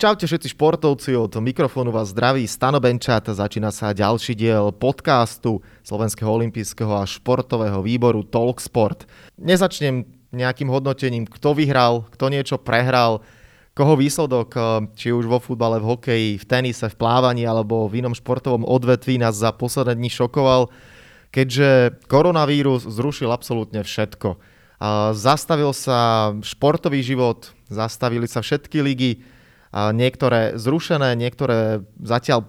Čaute všetci športovci, od mikrofónu vás zdraví Stano Benčat. Začína sa ďalší diel podcastu Slovenského olympijského a športového výboru Talksport. Nezačnem nejakým hodnotením, kto vyhral, kto niečo prehral, koho výsledok, či už vo futbale, v hokeji, v tenise, v plávaní alebo v inom športovom odvetví nás za posledné dní šokoval, keďže koronavírus zrušil absolútne všetko. Zastavil sa športový život, zastavili sa všetky ligy, niektoré zrušené, niektoré zatiaľ e,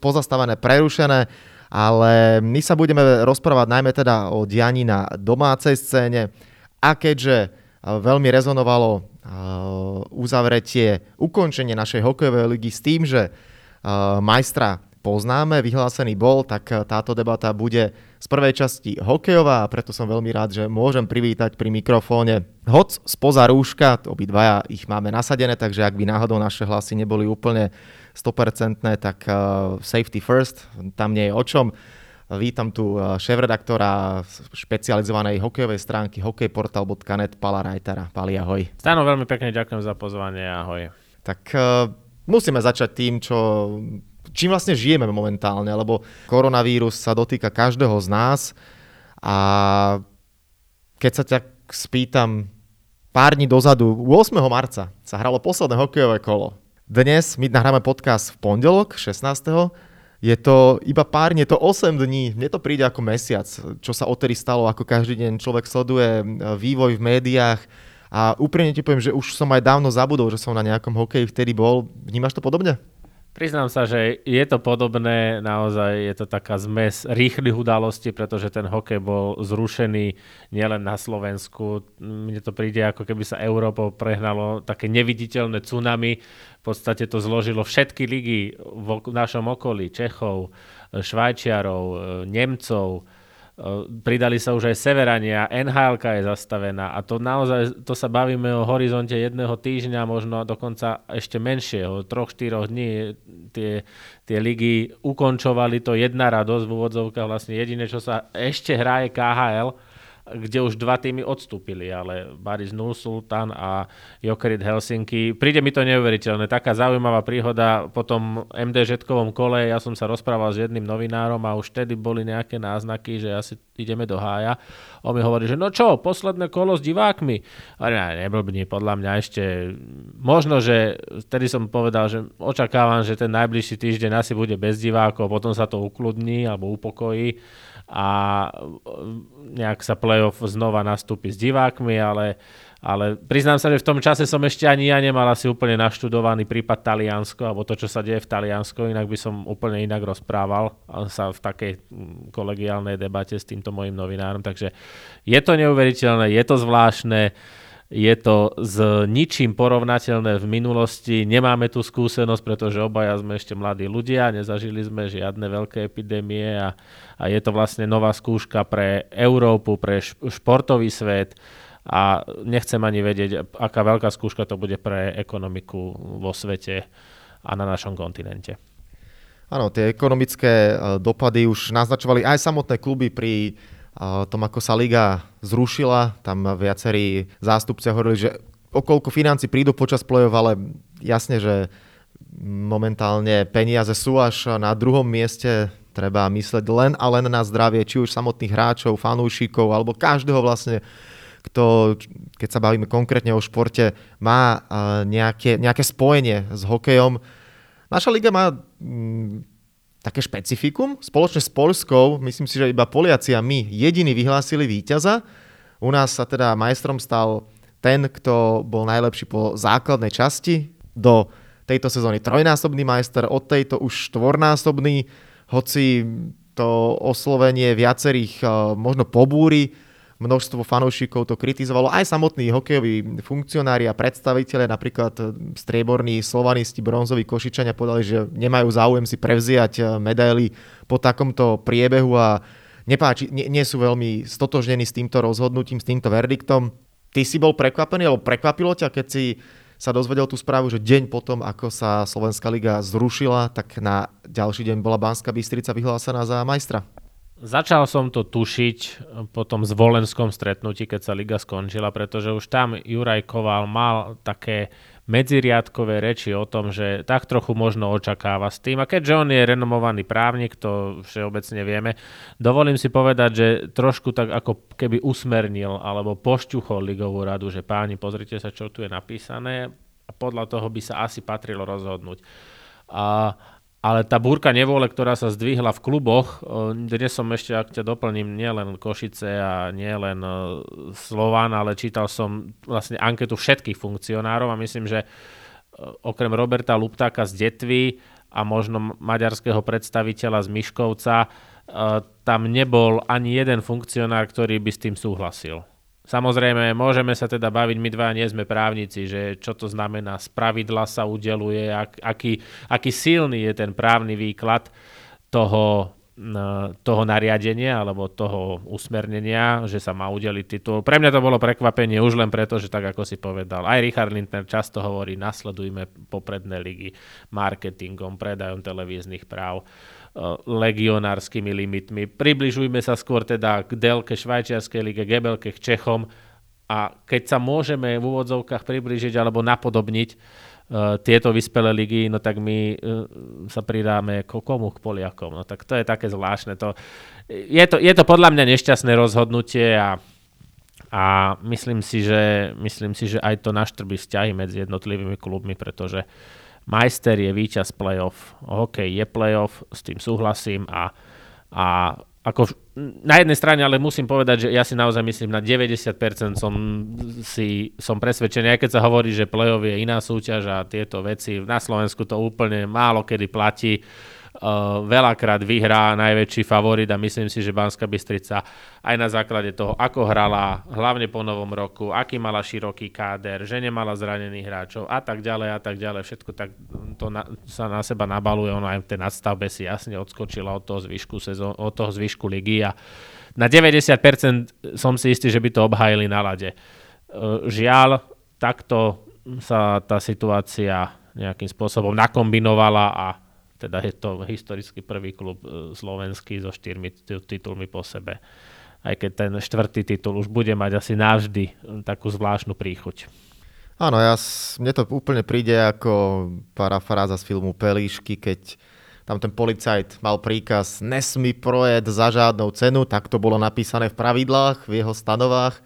pozastavené, prerušené, ale my sa budeme rozprávať najmä teda o dianí na domácej scéne. A keďže e, veľmi rezonovalo e, uzavretie, ukončenie našej hokejovej ligy s tým, že majstra poznáme, vyhlásený bol, tak táto debata bude z prvej časti hokejová a preto som veľmi rád, že môžem privítať pri mikrofóne hoc spoza rúška, obidvaja ich máme nasadené, takže ak by náhodou naše hlasy neboli úplne 100%, tak uh, safety first, tam nie je o čom. Vítam tu uh, šéf-redaktora špecializovanej hokejovej stránky hokejportal.net Pala Rajtara. Pali, ahoj. Stáno, veľmi pekne ďakujem za pozvanie, ahoj. Tak uh, musíme začať tým, čo čím vlastne žijeme momentálne, lebo koronavírus sa dotýka každého z nás a keď sa ťa spýtam, pár dní dozadu, 8. marca, sa hralo posledné hokejové kolo. Dnes my nahráme podcast v pondelok, 16. Je to iba pár, je to 8 dní, mne to príde ako mesiac, čo sa odtedy stalo, ako každý deň človek sleduje vývoj v médiách a úprimne ti poviem, že už som aj dávno zabudol, že som na nejakom hokeji vtedy bol. Vnímaš to podobne? Priznám sa, že je to podobné, naozaj je to taká zmes rýchlych udalostí, pretože ten hokej bol zrušený nielen na Slovensku. Mne to príde ako keby sa Európou prehnalo také neviditeľné tsunami. V podstate to zložilo všetky ligy v našom okolí, Čechov, Švajčiarov, Nemcov, Pridali sa už aj Severania, nhl je zastavená. A to naozaj, to sa bavíme o horizonte jedného týždňa, možno dokonca ešte menšieho, troch, štyroch dní tie, tie ligy ukončovali to jedna radosť v úvodzovkách, vlastne jediné, čo sa ešte hraje KHL, kde už dva týmy odstúpili, ale Baris Null Sultan a Jokerit Helsinki. Príde mi to neuveriteľné, taká zaujímavá príhoda po tom MDŽ-kovom kole, ja som sa rozprával s jedným novinárom a už vtedy boli nejaké náznaky, že asi ideme do hája. On mi hovorí, že no čo, posledné kolo s divákmi. A ne, neblbni, podľa mňa ešte, možno, že vtedy som povedal, že očakávam, že ten najbližší týždeň asi bude bez divákov, potom sa to ukludní alebo upokojí a nejak sa playoff znova nastúpi s divákmi, ale, ale priznám sa, že v tom čase som ešte ani ja nemal asi úplne naštudovaný prípad Taliansko, alebo to, čo sa deje v Taliansku, inak by som úplne inak rozprával sa v takej kolegiálnej debate s týmto mojim novinárom, takže je to neuveriteľné, je to zvláštne, je to s ničím porovnateľné v minulosti. Nemáme tu skúsenosť, pretože obaja sme ešte mladí ľudia, nezažili sme žiadne veľké epidémie a, a je to vlastne nová skúška pre Európu, pre športový svet a nechcem ani vedieť, aká veľká skúška to bude pre ekonomiku vo svete a na našom kontinente. Áno, tie ekonomické e, dopady už naznačovali aj samotné kluby pri tom, ako sa liga zrušila. Tam viacerí zástupcia hovorili, že okolko financí prídu počas play-off, ale jasne, že momentálne peniaze sú až na druhom mieste. Treba mysleť len a len na zdravie, či už samotných hráčov, fanúšikov, alebo každého vlastne, kto, keď sa bavíme konkrétne o športe, má nejaké, nejaké spojenie s hokejom. Naša liga má také špecifikum. Spoločne s Polskou, myslím si, že iba Poliaci a my jediní vyhlásili víťaza. U nás sa teda majstrom stal ten, kto bol najlepší po základnej časti. Do tejto sezóny trojnásobný majster, od tejto už štvornásobný, hoci to oslovenie viacerých eh, možno pobúri, množstvo fanúšikov to kritizovalo, aj samotní hokejoví funkcionári a predstaviteľe, napríklad strieborní slovanisti, bronzoví košičania povedali, že nemajú záujem si prevziať eh, medaily po takomto priebehu a nepáči, nie, nie sú veľmi stotožnení s týmto rozhodnutím, s týmto verdiktom. Ty si bol prekvapený, alebo prekvapilo ťa, keď si sa dozvedel tú správu, že deň potom, ako sa Slovenská liga zrušila, tak na ďalší deň bola Banská Bystrica vyhlásená za majstra. Začal som to tušiť po tom zvolenskom stretnutí, keď sa liga skončila, pretože už tam Juraj Koval mal také medziriadkové reči o tom, že tak trochu možno očakáva s tým. A keďže on je renomovaný právnik, to všeobecne vieme, dovolím si povedať, že trošku tak ako keby usmernil alebo pošťuchol ligovú radu, že páni, pozrite sa, čo tu je napísané a podľa toho by sa asi patrilo rozhodnúť. A ale tá búrka nevole, ktorá sa zdvihla v kluboch, dnes som ešte, ak ťa doplním, nielen Košice a nielen Slován, ale čítal som vlastne anketu všetkých funkcionárov a myslím, že okrem Roberta Luptáka z Detvy a možno maďarského predstaviteľa z Miškovca, tam nebol ani jeden funkcionár, ktorý by s tým súhlasil. Samozrejme, môžeme sa teda baviť, my dva nie sme právnici, že čo to znamená, z pravidla sa udeluje, ak, aký, aký silný je ten právny výklad toho, toho nariadenia alebo toho usmernenia, že sa má udeliť titul. Pre mňa to bolo prekvapenie už len preto, že tak ako si povedal, aj Richard Lindner často hovorí, nasledujme popredné ligy marketingom, predajom televíznych práv legionárskymi limitmi. Približujme sa skôr teda k Delke Švajčiarskej lige, Gebelke k Čechom a keď sa môžeme v úvodzovkách približiť alebo napodobniť uh, tieto vyspelé ligy, no tak my uh, sa pridáme k komu? K Poliakom. No tak to je také zvláštne. To, je, to, je to podľa mňa nešťastné rozhodnutie a a myslím si, že, myslím si, že aj to naštrbí vzťahy medzi jednotlivými klubmi, pretože uh, Majster je víťaz playoff, hokej je playoff, s tým súhlasím a, a ako na jednej strane, ale musím povedať, že ja si naozaj myslím, na 90% som, si, som presvedčený, aj keď sa hovorí, že play-off je iná súťaž a tieto veci, na Slovensku to úplne málo kedy platí. Uh, veľakrát vyhrá najväčší favorit a myslím si, že Banská Bystrica aj na základe toho, ako hrala, hlavne po novom roku, aký mala široký káder, že nemala zranených hráčov a tak ďalej a tak ďalej, všetko tak to na, sa na seba nabaluje, ono aj v tej nadstavbe si jasne odskočila od toho zvyšku, sezón, od toho zvyšku ligy a na 90% som si istý, že by to obhajili na lade. Uh, žiaľ, takto sa tá situácia nejakým spôsobom nakombinovala a teda je to historicky prvý klub e, slovenský so štyrmi titulmi po sebe. Aj keď ten štvrtý titul už bude mať asi navždy e, takú zvláštnu príchuť. Áno, ja, mne to úplne príde ako parafráza z filmu Pelíšky, keď tam ten policajt mal príkaz nesmí projet za žiadnou cenu, tak to bolo napísané v pravidlách, v jeho stanovách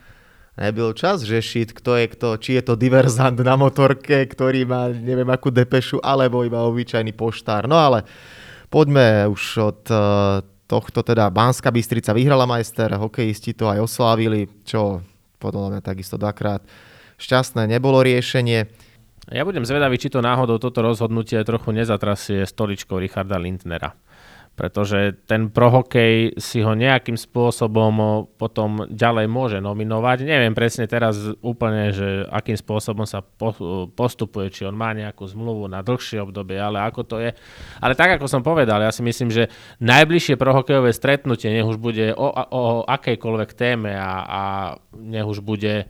nebyl čas řešiť, kto je kto, či je to diverzant na motorke, ktorý má neviem akú depešu, alebo iba obyčajný poštár. No ale poďme už od uh, tohto, teda Banská Bystrica vyhrala majster, hokejisti to aj oslávili, čo podľa mňa takisto dvakrát šťastné nebolo riešenie. Ja budem zvedavý, či to náhodou toto rozhodnutie trochu nezatrasie stoličkou Richarda Lindnera pretože ten prohokej si ho nejakým spôsobom potom ďalej môže nominovať. Neviem presne teraz úplne, že akým spôsobom sa postupuje, či on má nejakú zmluvu na dlhšie obdobie, ale ako to je. Ale tak, ako som povedal, ja si myslím, že najbližšie prohokejové stretnutie, nech už bude o, o akejkoľvek téme a, a nech už bude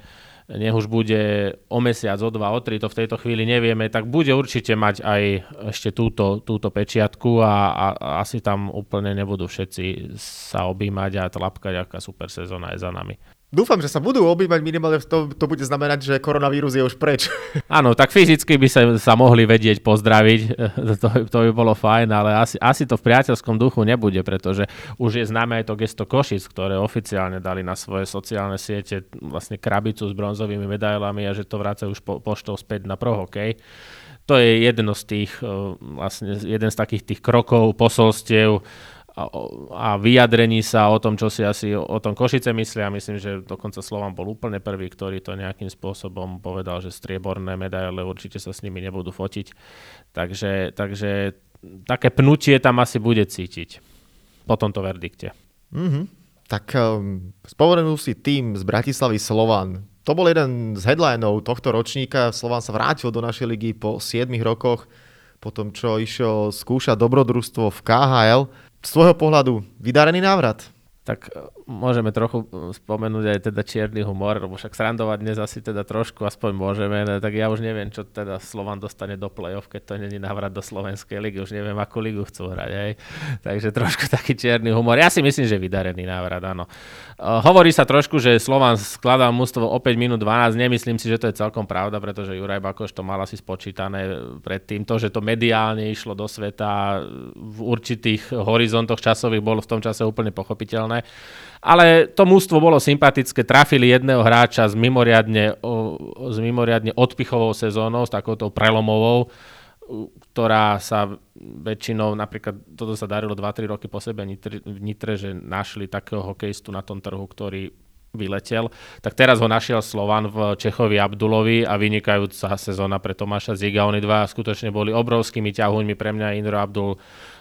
nech už bude o mesiac, o dva, o tri, to v tejto chvíli nevieme, tak bude určite mať aj ešte túto, túto pečiatku a, a, a asi tam úplne nebudú všetci sa objímať a tlapkať, aká super sezóna je za nami. Dúfam, že sa budú obývať minimálne, to, to bude znamenať, že koronavírus je už preč. Áno, tak fyzicky by sa, sa mohli vedieť pozdraviť, to, to by bolo fajn, ale asi, asi to v priateľskom duchu nebude, pretože už je známe aj to gesto Košic, ktoré oficiálne dali na svoje sociálne siete vlastne krabicu s bronzovými medailami a že to vracajú už po, poštou späť na prohokej. To je jedno z tých, vlastne jeden z takých tých krokov, posolstiev, a, vyjadrení sa o tom, čo si asi o tom Košice myslia. Myslím, že dokonca Slovan bol úplne prvý, ktorý to nejakým spôsobom povedal, že strieborné medaile určite sa s nimi nebudú fotiť. Takže, takže také pnutie tam asi bude cítiť po tomto verdikte. Mm-hmm. Tak um, spomenul si tým z Bratislavy Slovan. To bol jeden z headlinov tohto ročníka. Slovan sa vrátil do našej ligy po 7 rokoch, po tom, čo išiel skúšať dobrodružstvo v KHL z tvojho pohľadu vydarený návrat? Tak môžeme trochu spomenúť aj teda čierny humor, lebo však srandovať dnes asi teda trošku, aspoň môžeme, no, tak ja už neviem, čo teda Slovan dostane do play-off, keď to není návrat do Slovenskej ligy, už neviem, akú ligu chcú hrať, hej. Takže trošku taký čierny humor. Ja si myslím, že vydarený návrat, áno. Uh, hovorí sa trošku, že Slovan skladá mústvo o 5 minút 12, nemyslím si, že to je celkom pravda, pretože Juraj Bakoš to mal asi spočítané predtým. To, že to mediálne išlo do sveta v určitých horizontoch časových, bolo v tom čase úplne pochopiteľné. Ale to mústvo bolo sympatické, trafili jedného hráča s mimoriadne, s mimoriadne odpichovou sezónou, s takouto prelomovou, ktorá sa väčšinou, napríklad toto sa darilo 2-3 roky po sebe v Nitre, že našli takého hokejistu na tom trhu, ktorý vyletel, tak teraz ho našiel Slovan v Čechovi Abdulovi a vynikajúca sezóna pre Tomáša Ziga. Oni dva skutočne boli obrovskými ťahuňmi. Pre mňa Indro Abdul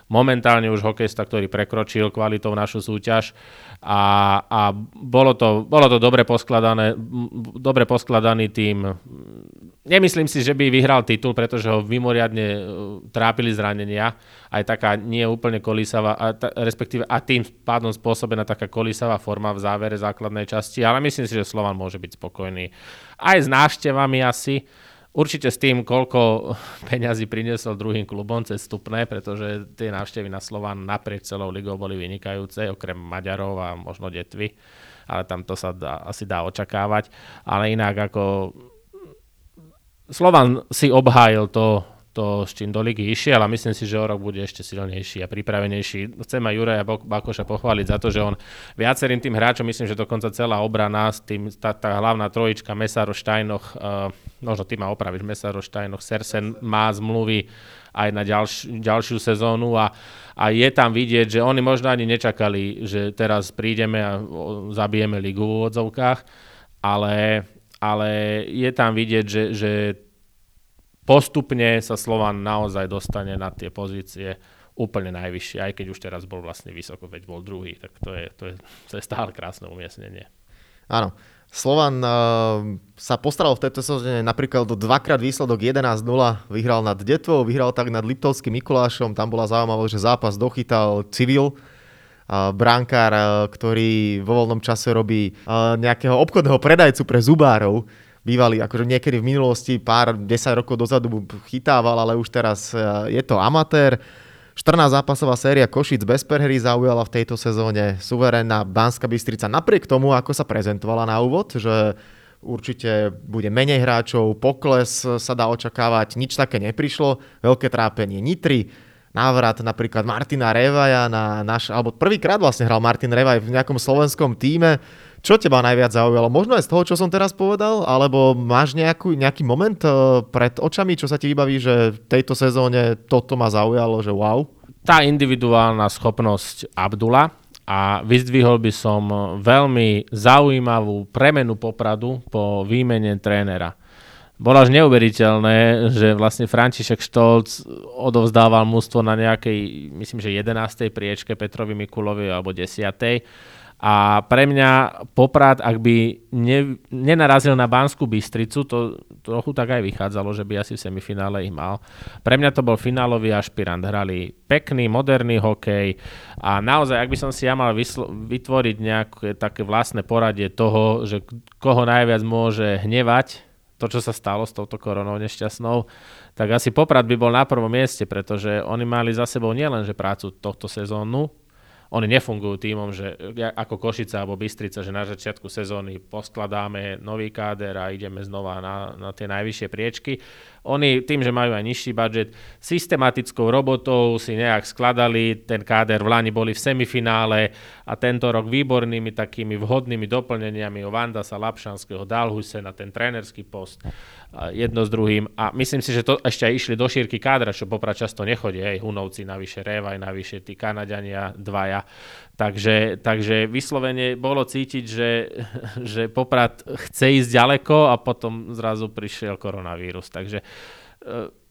momentálne už hokejista, ktorý prekročil kvalitou našu súťaž a, a bolo, to, bolo to dobre, poskladané, dobre poskladaný tým. Nemyslím si, že by vyhral titul, pretože ho vymoriadne e, trápili zranenia. Aj taká nie úplne kolísavá, a ta, respektíve a tým pádom spôsobená taká kolísavá forma v závere základnej časti, ale myslím si, že Slovan môže byť spokojný. Aj s návštevami asi, Určite s tým, koľko peňazí priniesol druhým klubom cez stupné, pretože tie návštevy na Slovan naprieč celou ligou boli vynikajúce, okrem Maďarov a možno Detvy, ale tam to sa dá, asi dá očakávať. Ale inak ako Slovan si obhájil to, to, s čím do ligy išiel a myslím si, že o rok bude ešte silnejší a pripravenejší. Chcem aj Juraja Bakoša pochváliť za to, že on viacerým tým hráčom, myslím, že dokonca celá obrana, tým, tá, tá hlavná trojička Mesaro Štajnoch, uh, možno ty ma opravíš, Mesaro Štajnoch, Sersen má zmluvy aj na ďalš, ďalšiu sezónu a, a je tam vidieť, že oni možno ani nečakali, že teraz prídeme a zabijeme ligu v odzovkách, ale, ale je tam vidieť, že, že postupne sa Slovan naozaj dostane na tie pozície úplne najvyššie, aj keď už teraz bol vlastne vysoko, veď bol druhý, tak to je, to je, to je stále krásne umiestnenie. Áno. Slovan uh, sa postaral v tejto sezóne napríklad do dvakrát výsledok 11-0, vyhral nad Detvou, vyhral tak nad Liptovským Mikulášom, tam bola zaujímavá, že zápas dochytal Civil, brankár, uh, ktorý vo voľnom čase robí uh, nejakého obchodného predajcu pre zubárov, bývalý, akože niekedy v minulosti, pár, 10 rokov dozadu chytával, ale už teraz je to amatér. 14 zápasová séria Košic bez prehry zaujala v tejto sezóne suverénna Banska Bystrica. Napriek tomu, ako sa prezentovala na úvod, že určite bude menej hráčov, pokles sa dá očakávať, nič také neprišlo, veľké trápenie Nitry, návrat napríklad Martina Revaja na náš, alebo prvýkrát vlastne hral Martin Revaj v nejakom slovenskom týme, čo teba najviac zaujalo? Možno aj z toho, čo som teraz povedal, alebo máš nejakú, nejaký moment uh, pred očami, čo sa ti vybaví, že v tejto sezóne toto ma zaujalo, že wow? Tá individuálna schopnosť Abdula a vyzdvihol by som veľmi zaujímavú premenu popradu po výmene trénera. Bolo až neuveriteľné, že vlastne František Štolc odovzdával mústvo na nejakej, myslím, že 11. priečke Petrovi Mikulovi alebo 10 a pre mňa Poprad, ak by ne, nenarazil na Banskú Bystricu, to trochu tak aj vychádzalo, že by asi v semifinále ich mal. Pre mňa to bol finálový ašpirant. Hrali pekný, moderný hokej a naozaj, ak by som si ja mal vyslo- vytvoriť nejaké také vlastné poradie toho, že koho najviac môže hnevať, to, čo sa stalo s touto koronou nešťastnou, tak asi Poprad by bol na prvom mieste, pretože oni mali za sebou nielenže prácu tohto sezónu, oni nefungujú týmom, že ako Košica alebo Bystrica, že na začiatku sezóny poskladáme nový káder a ideme znova na, na tie najvyššie priečky. Oni tým, že majú aj nižší budget, systematickou robotou si nejak skladali ten káder. V Lani boli v semifinále a tento rok výbornými takými vhodnými doplneniami o Vandasa Lapšanského, Dalhuse na ten trénerský post jedno s druhým a myslím si, že to ešte aj išli do šírky kádra, čo popra často nechodí, aj Hunovci navyše, Revaj navyše, tí Kanadiania dvaja. Takže, takže vyslovene bolo cítiť, že, že Poprad chce ísť ďaleko a potom zrazu prišiel koronavírus. Takže e,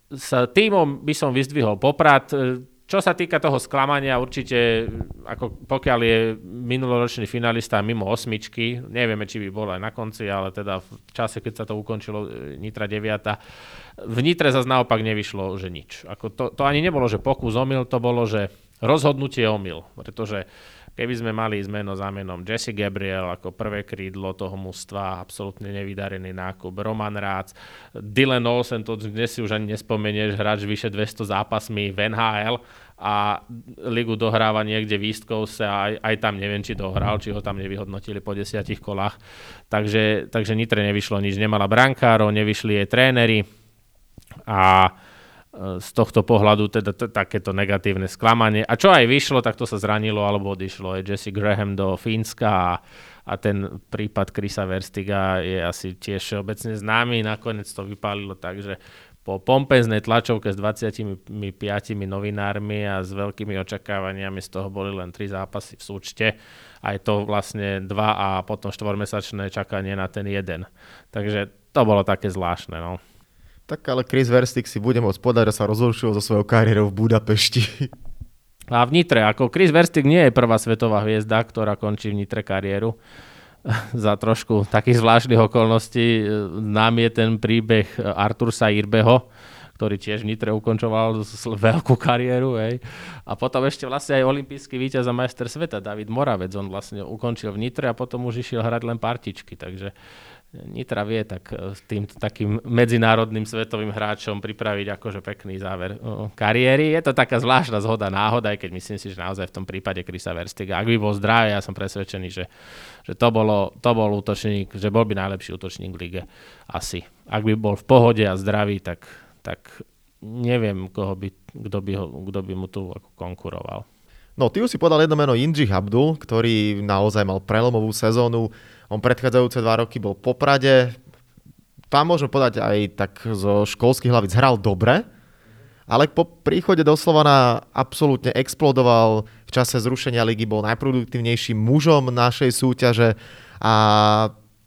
s týmom by som vyzdvihol Poprad, e, čo sa týka toho sklamania, určite, ako pokiaľ je minuloročný finalista mimo osmičky, nevieme, či by bol aj na konci, ale teda v čase, keď sa to ukončilo e, Nitra 9. V Nitre zase naopak nevyšlo, že nič. Ako to, to ani nebolo, že pokus omyl, to bolo, že rozhodnutie omyl. Pretože keby sme mali zmeno za menom Jesse Gabriel ako prvé krídlo toho mužstva, absolútne nevydarený nákup, Roman Rác, Dylan Olsen, to dnes si už ani nespomenieš, hráč vyše 200 zápasmi v NHL, a ligu dohráva niekde v East Coast a aj, aj tam neviem, či dohral, či ho tam nevyhodnotili po desiatich kolách. Takže, takže Nitre nevyšlo nič. Nemala brankárov, nevyšli jej tréneri a z tohto pohľadu teda t- takéto negatívne sklamanie. A čo aj vyšlo, tak to sa zranilo alebo odišlo. Je Jesse Graham do Fínska a, a ten prípad Krisa Verstiga je asi tiež obecne známy. Nakoniec to vypálilo tak, že po pompeznej tlačovke s 25 novinármi a s veľkými očakávaniami z toho boli len 3 zápasy v súčte. Aj to vlastne 2 a potom 4-mesačné čakanie na ten jeden. Takže to bolo také zvláštne. No. Tak ale Chris Verstik si bude môcť podať, že sa rozlušil so svojou kariérou v Budapešti. A v Nitre, ako Chris Verstik nie je prvá svetová hviezda, ktorá končí v Nitre kariéru za trošku takých zvláštnych okolností. Nám je ten príbeh Artursa Irbeho, ktorý tiež v Nitre ukončoval veľkú kariéru. Hej. A potom ešte vlastne aj olimpijský víťaz a majster sveta David Moravec, on vlastne ukončil v Nitre a potom už išiel hrať len partičky. Takže Nitra vie tak e, s tým takým medzinárodným svetovým hráčom pripraviť akože pekný záver kariéry. Je to taká zvláštna zhoda náhoda, aj keď myslím si, že naozaj v tom prípade Krisa Verstiga, ak by bol zdravý, ja som presvedčený, že, že to, bolo, to bol útočník, že bol by najlepší útočník v lige. Asi. Ak by bol v pohode a zdravý, tak, tak neviem, koho by, kto, by ho, kto by mu tu konkuroval. No, ty už si podal jedno meno Inji Abdul, ktorý naozaj mal prelomovú sezónu on predchádzajúce dva roky bol po Prade. Tam môžem povedať aj tak zo školských hlavíc hral dobre, ale po príchode do Slovana absolútne explodoval. V čase zrušenia ligy bol najproduktívnejším mužom našej súťaže a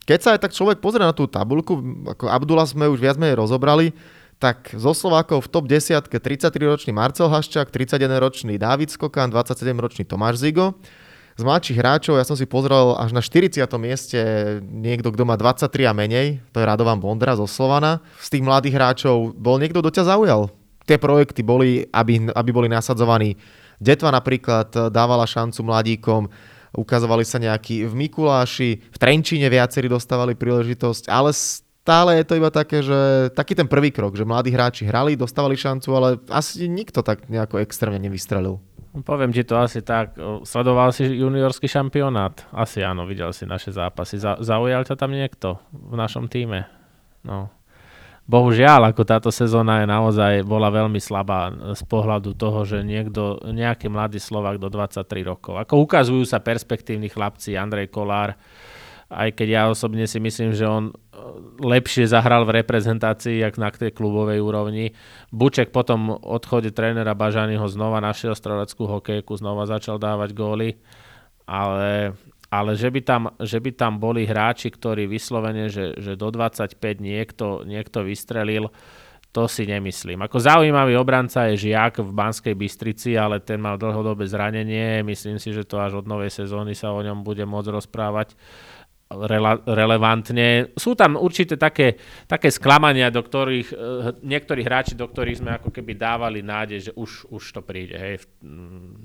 keď sa aj tak človek pozrie na tú tabulku, ako Abdula sme už viac menej rozobrali, tak zo Slovákov v top 10 33-ročný Marcel Haščák, 31-ročný Dávid Skokan, 27-ročný Tomáš Zigo, z mladších hráčov, ja som si pozrel až na 40. mieste niekto, kto má 23 a menej, to je Radovan Bondra zo Slovana. Z tých mladých hráčov bol niekto, kto ťa zaujal? Tie projekty boli, aby, aby boli nasadzovaní. Detva napríklad dávala šancu mladíkom, ukazovali sa nejakí v Mikuláši, v Trenčíne viacerí dostávali príležitosť, ale stále je to iba také, že taký ten prvý krok, že mladí hráči hrali, dostávali šancu, ale asi nikto tak nejako extrémne nevystrelil. Poviem ti to asi tak. Sledoval si juniorský šampionát? Asi áno, videl si naše zápasy. zaujal ťa tam niekto v našom týme? No. Bohužiaľ, ako táto sezóna je naozaj bola veľmi slabá z pohľadu toho, že niekto, nejaký mladý Slovak do 23 rokov. Ako ukazujú sa perspektívni chlapci, Andrej Kolár, aj keď ja osobne si myslím, že on e, lepšie zahral v reprezentácii, jak na tej klubovej úrovni. Buček potom odchode trénera Bažanyho znova našiel streleckú hokejku, znova začal dávať góly, ale, ale že, by tam, že by tam boli hráči, ktorí vyslovene, že, že do 25 niekto, niekto vystrelil, to si nemyslím. Ako zaujímavý obranca je Žiak v Banskej Bystrici, ale ten mal dlhodobé zranenie. Myslím si, že to až od novej sezóny sa o ňom bude môcť rozprávať rela, relevantne. Sú tam určite také, také sklamania, do ktorých e, niektorí hráči, do ktorých sme ako keby dávali nádej, že už, už to príde. Hej.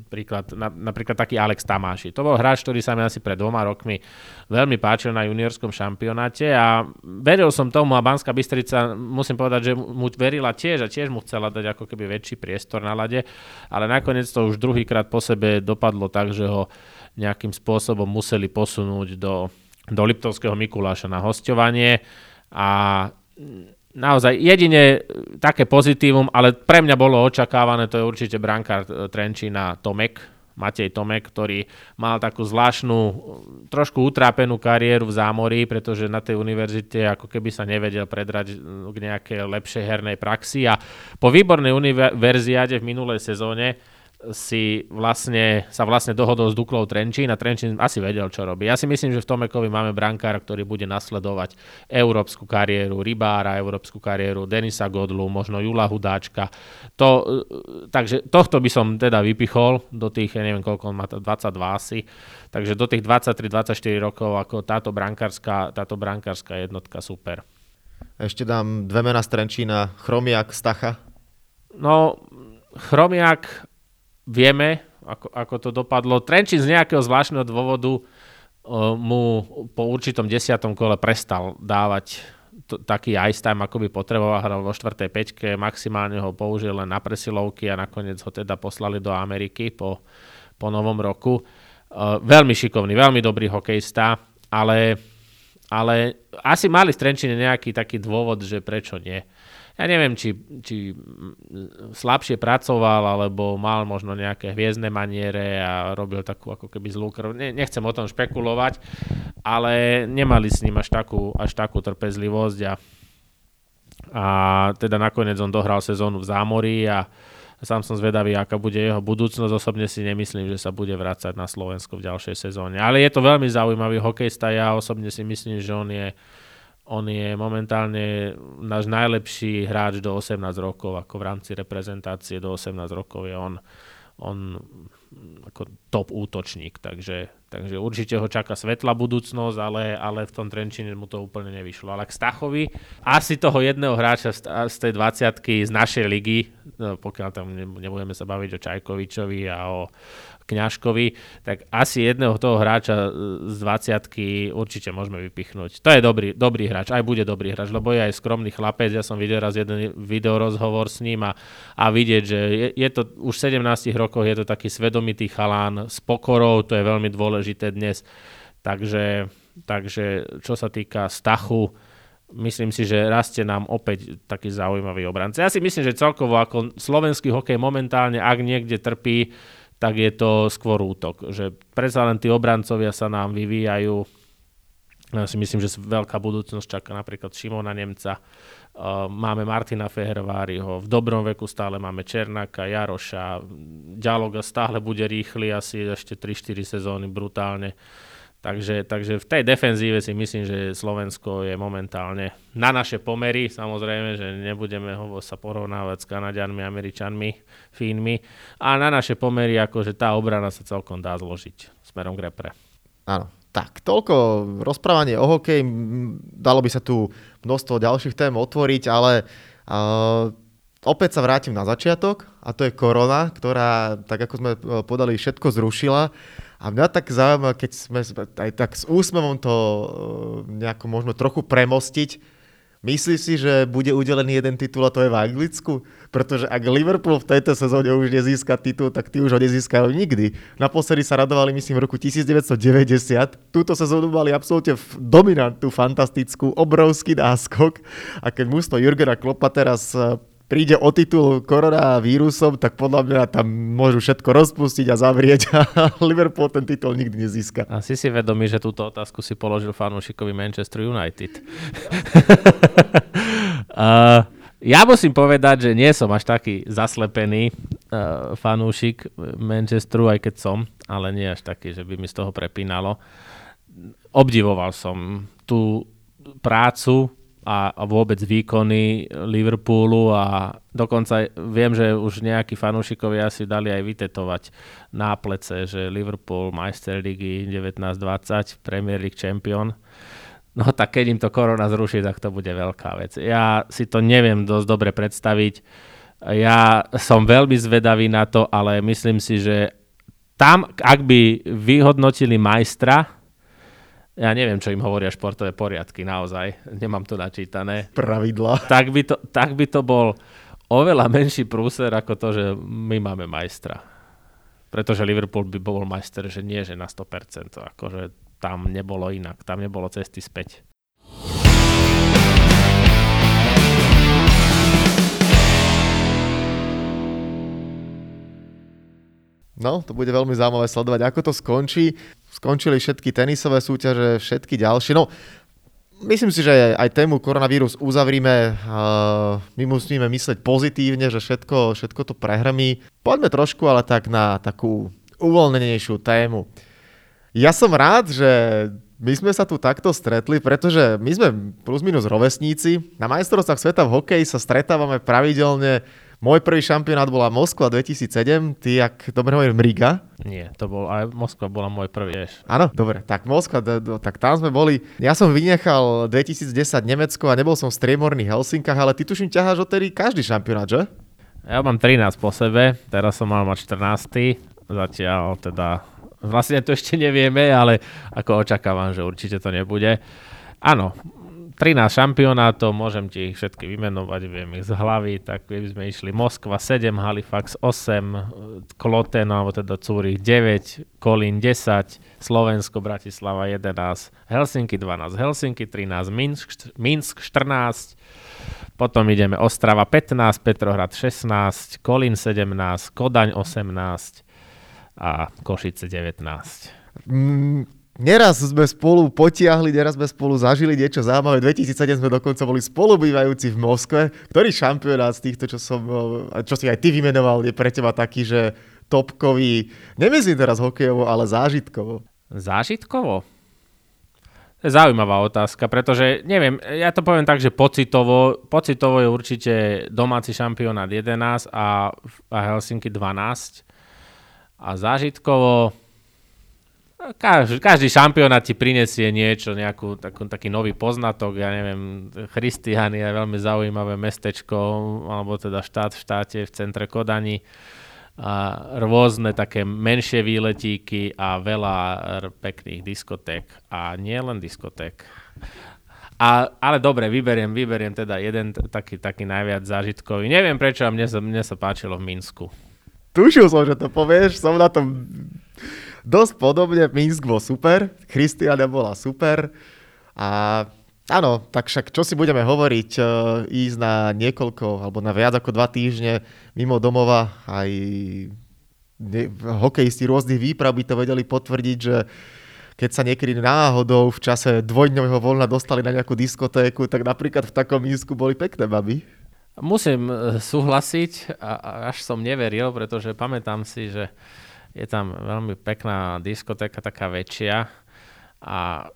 Príklad, na, napríklad taký Alex Tamáši. To bol hráč, ktorý sa mi asi pred dvoma rokmi veľmi páčil na juniorskom šampionáte a veril som tomu a Banská Bystrica, musím povedať, že mu verila tiež a tiež mu chcela dať ako keby väčší priestor na lade, ale nakoniec to už druhýkrát po sebe dopadlo tak, že ho nejakým spôsobom museli posunúť do do Liptovského Mikuláša na hostovanie. A naozaj jedine také pozitívum, ale pre mňa bolo očakávané, to je určite brankár Trenčína Tomek, Matej Tomek, ktorý mal takú zvláštnu, trošku utrápenú kariéru v zámorí, pretože na tej univerzite ako keby sa nevedel predrať k nejakej lepšej hernej praxi. A po výbornej univerziáde v minulej sezóne si vlastne, sa vlastne dohodol s Duklou Trenčín a Trenčín asi vedel, čo robí. Ja si myslím, že v Tomekovi máme brankára, ktorý bude nasledovať európsku kariéru Rybára, európsku kariéru Denisa Godlu, možno Jula Hudáčka. To, e, takže tohto by som teda vypichol do tých, ja neviem koľko on má, 22 asi, takže do tých 23-24 rokov ako táto brankárska, táto brankárska jednotka super. Ešte dám dve mená z Trenčína, Chromiak, Stacha. No, Chromiak vieme, ako, ako to dopadlo. Trenčín z nejakého zvláštneho dôvodu mu po určitom desiatom kole prestal dávať t- taký ice time, ako by potreboval, hral vo štvrtej peťke, maximálne ho použil len na presilovky a nakoniec ho teda poslali do Ameriky po, po novom roku. Uh, veľmi šikovný, veľmi dobrý hokejista, ale, ale asi mali v Trenčine nejaký taký dôvod, že prečo nie ja neviem, či, či slabšie pracoval, alebo mal možno nejaké hviezdne maniere a robil takú ako keby zlú krv. Ne, nechcem o tom špekulovať, ale nemali s ním až takú, až takú trpezlivosť a, a teda nakoniec on dohral sezónu v zámorí a sám som zvedavý, aká bude jeho budúcnosť. Osobne si nemyslím, že sa bude vrácať na Slovensko v ďalšej sezóne. Ale je to veľmi zaujímavý hokejista. Ja osobne si myslím, že on je on je momentálne náš najlepší hráč do 18 rokov, ako v rámci reprezentácie do 18 rokov je on, on ako top útočník, takže, takže určite ho čaká svetlá budúcnosť, ale, ale v tom Trenčine mu to úplne nevyšlo. Ale k Stachovi, asi toho jedného hráča z tej 20 z našej ligy, no, pokiaľ tam nebudeme sa baviť o Čajkovičovi a o, Kňažkovi, tak asi jedného toho hráča z 20 určite môžeme vypichnúť. To je dobrý, dobrý hráč, aj bude dobrý hráč, lebo je aj skromný chlapec. Ja som videl raz jeden videorozhovor s ním a, a vidieť, že je, je to už v 17 rokoch, je to taký svedomitý chalán s pokorou, to je veľmi dôležité dnes. Takže, takže čo sa týka Stachu, myslím si, že rastie nám opäť taký zaujímavý obranca. Ja si myslím, že celkovo ako slovenský hokej momentálne, ak niekde trpí, tak je to skôr útok. Že predsa len tí obrancovia sa nám vyvíjajú. Ja si myslím, že veľká budúcnosť čaká napríklad Šimona Nemca. Uh, máme Martina Feherváriho, v dobrom veku stále máme Černáka, Jaroša, Ďaloga stále bude rýchly, asi ešte 3-4 sezóny brutálne. Takže, takže v tej defenzíve si myslím, že Slovensko je momentálne na naše pomery. Samozrejme, že nebudeme ho sa porovnávať s Kanadianmi, Američanmi, Fínmi. A na naše pomery, akože tá obrana sa celkom dá zložiť smerom k repre. Áno, tak, toľko rozprávanie o hokej. Dalo by sa tu množstvo ďalších tém otvoriť, ale uh, opäť sa vrátim na začiatok a to je korona, ktorá, tak ako sme podali, všetko zrušila. A mňa tak zaujíma, keď sme aj tak s úsmevom to e, nejako možno trochu premostiť, Myslíš si, že bude udelený jeden titul a to je v Anglicku? Pretože ak Liverpool v tejto sezóne už nezíska titul, tak ty už ho nezískajú nikdy. Naposledy sa radovali, myslím, v roku 1990. Túto sezónu mali absolútne dominantnú, fantastickú, obrovský náskok. A keď mústvo Jurgena Kloppa teraz e, príde o titul koronavírusom, tak podľa mňa tam môžu všetko rozpustiť a zavrieť a Liverpool ten titul nikdy nezíska. A si si vedomý, že túto otázku si položil fanúšikovi Manchester United. uh, ja musím povedať, že nie som až taký zaslepený uh, fanúšik Manchesteru, aj keď som, ale nie až taký, že by mi z toho prepínalo. Obdivoval som tú prácu a, vôbec výkony Liverpoolu a dokonca viem, že už nejakí fanúšikovia si dali aj vytetovať na plece, že Liverpool Majster ligy 1920, Premier League champion. No tak keď im to korona zruší, tak to bude veľká vec. Ja si to neviem dosť dobre predstaviť. Ja som veľmi zvedavý na to, ale myslím si, že tam, ak by vyhodnotili majstra, ja neviem, čo im hovoria športové poriadky, naozaj. Nemám to načítané. Pravidla. Tak by to, tak by to bol oveľa menší prúser ako to, že my máme majstra. Pretože Liverpool by bol majster, že nie, že na 100%. Akože tam nebolo inak, tam nebolo cesty späť. No, to bude veľmi zaujímavé sledovať, ako to skončí. Skončili všetky tenisové súťaže, všetky ďalšie. No, myslím si, že aj tému koronavírus uzavrime. My musíme mysleť pozitívne, že všetko, všetko to prehrmí. Poďme trošku ale tak na takú uvoľnenejšiu tému. Ja som rád, že my sme sa tu takto stretli, pretože my sme plus minus rovesníci. Na majstrovstvách sveta v hokeji sa stretávame pravidelne môj prvý šampionát bola Moskva 2007, ty, ak dobre hovorím, Riga. Nie, to bol, aj Moskva bola môj prvý, vieš. Áno, dobre, tak Moskva, tak tam sme boli. Ja som vynechal 2010 Nemecko a nebol som v striemorných Helsinkách, ale ty tuším ťaháš odtedy každý šampionát, že? Ja mám 13 po sebe, teraz som mal mať 14. zatiaľ teda vlastne to ešte nevieme, ale ako očakávam, že určite to nebude. Áno, 13 šampionátov, môžem ti ich všetky vymenovať, viem ich z hlavy, tak by sme išli Moskva 7, Halifax 8, Kloten, alebo teda Zurich 9, Kolín 10, Slovensko, Bratislava 11, Helsinki 12, Helsinki 13, Minsk, Minsk 14, potom ideme Ostrava 15, Petrohrad 16, Kolín 17, Kodaň 18 a Košice 19. Mm, Neraz sme spolu potiahli, neraz sme spolu zažili niečo zaujímavé. 2007 sme dokonca boli spolubývajúci v Moskve. Ktorý šampionát z týchto, čo, som, čo si aj ty vymenoval, je pre teba taký, že topkový, nemyslím teraz hokejovo, ale zážitkovo? Zážitkovo? Zaujímavá otázka, pretože neviem, ja to poviem tak, že pocitovo, pocitovo je určite domáci šampionát 11 a, a Helsinki 12 a zážitkovo každý, každý šampionát ti prinesie niečo, nejakú, takú, taký nový poznatok, ja neviem, Christian je veľmi zaujímavé mestečko, alebo teda štát v štáte v centre Kodani a rôzne také menšie výletíky a veľa pekných diskoték a nie len diskoték. A, ale dobre, vyberiem, vyberiem teda jeden taký, taký najviac zážitkový. Neviem prečo, a mne sa, mne sa páčilo v Minsku. Tušil som, že to povieš, som na tom dosť podobne. Minsk bol super, Christiania bola super a áno, tak však čo si budeme hovoriť, uh, ísť na niekoľko alebo na viac ako dva týždne mimo domova, aj ne, hokejisti rôznych výprav by to vedeli potvrdiť, že keď sa niekedy náhodou v čase dvojdňového voľna dostali na nejakú diskotéku, tak napríklad v takom Minsku boli pekné baby. Musím e, súhlasiť, až som neveril, pretože pamätám si, že je tam veľmi pekná diskotéka, taká väčšia a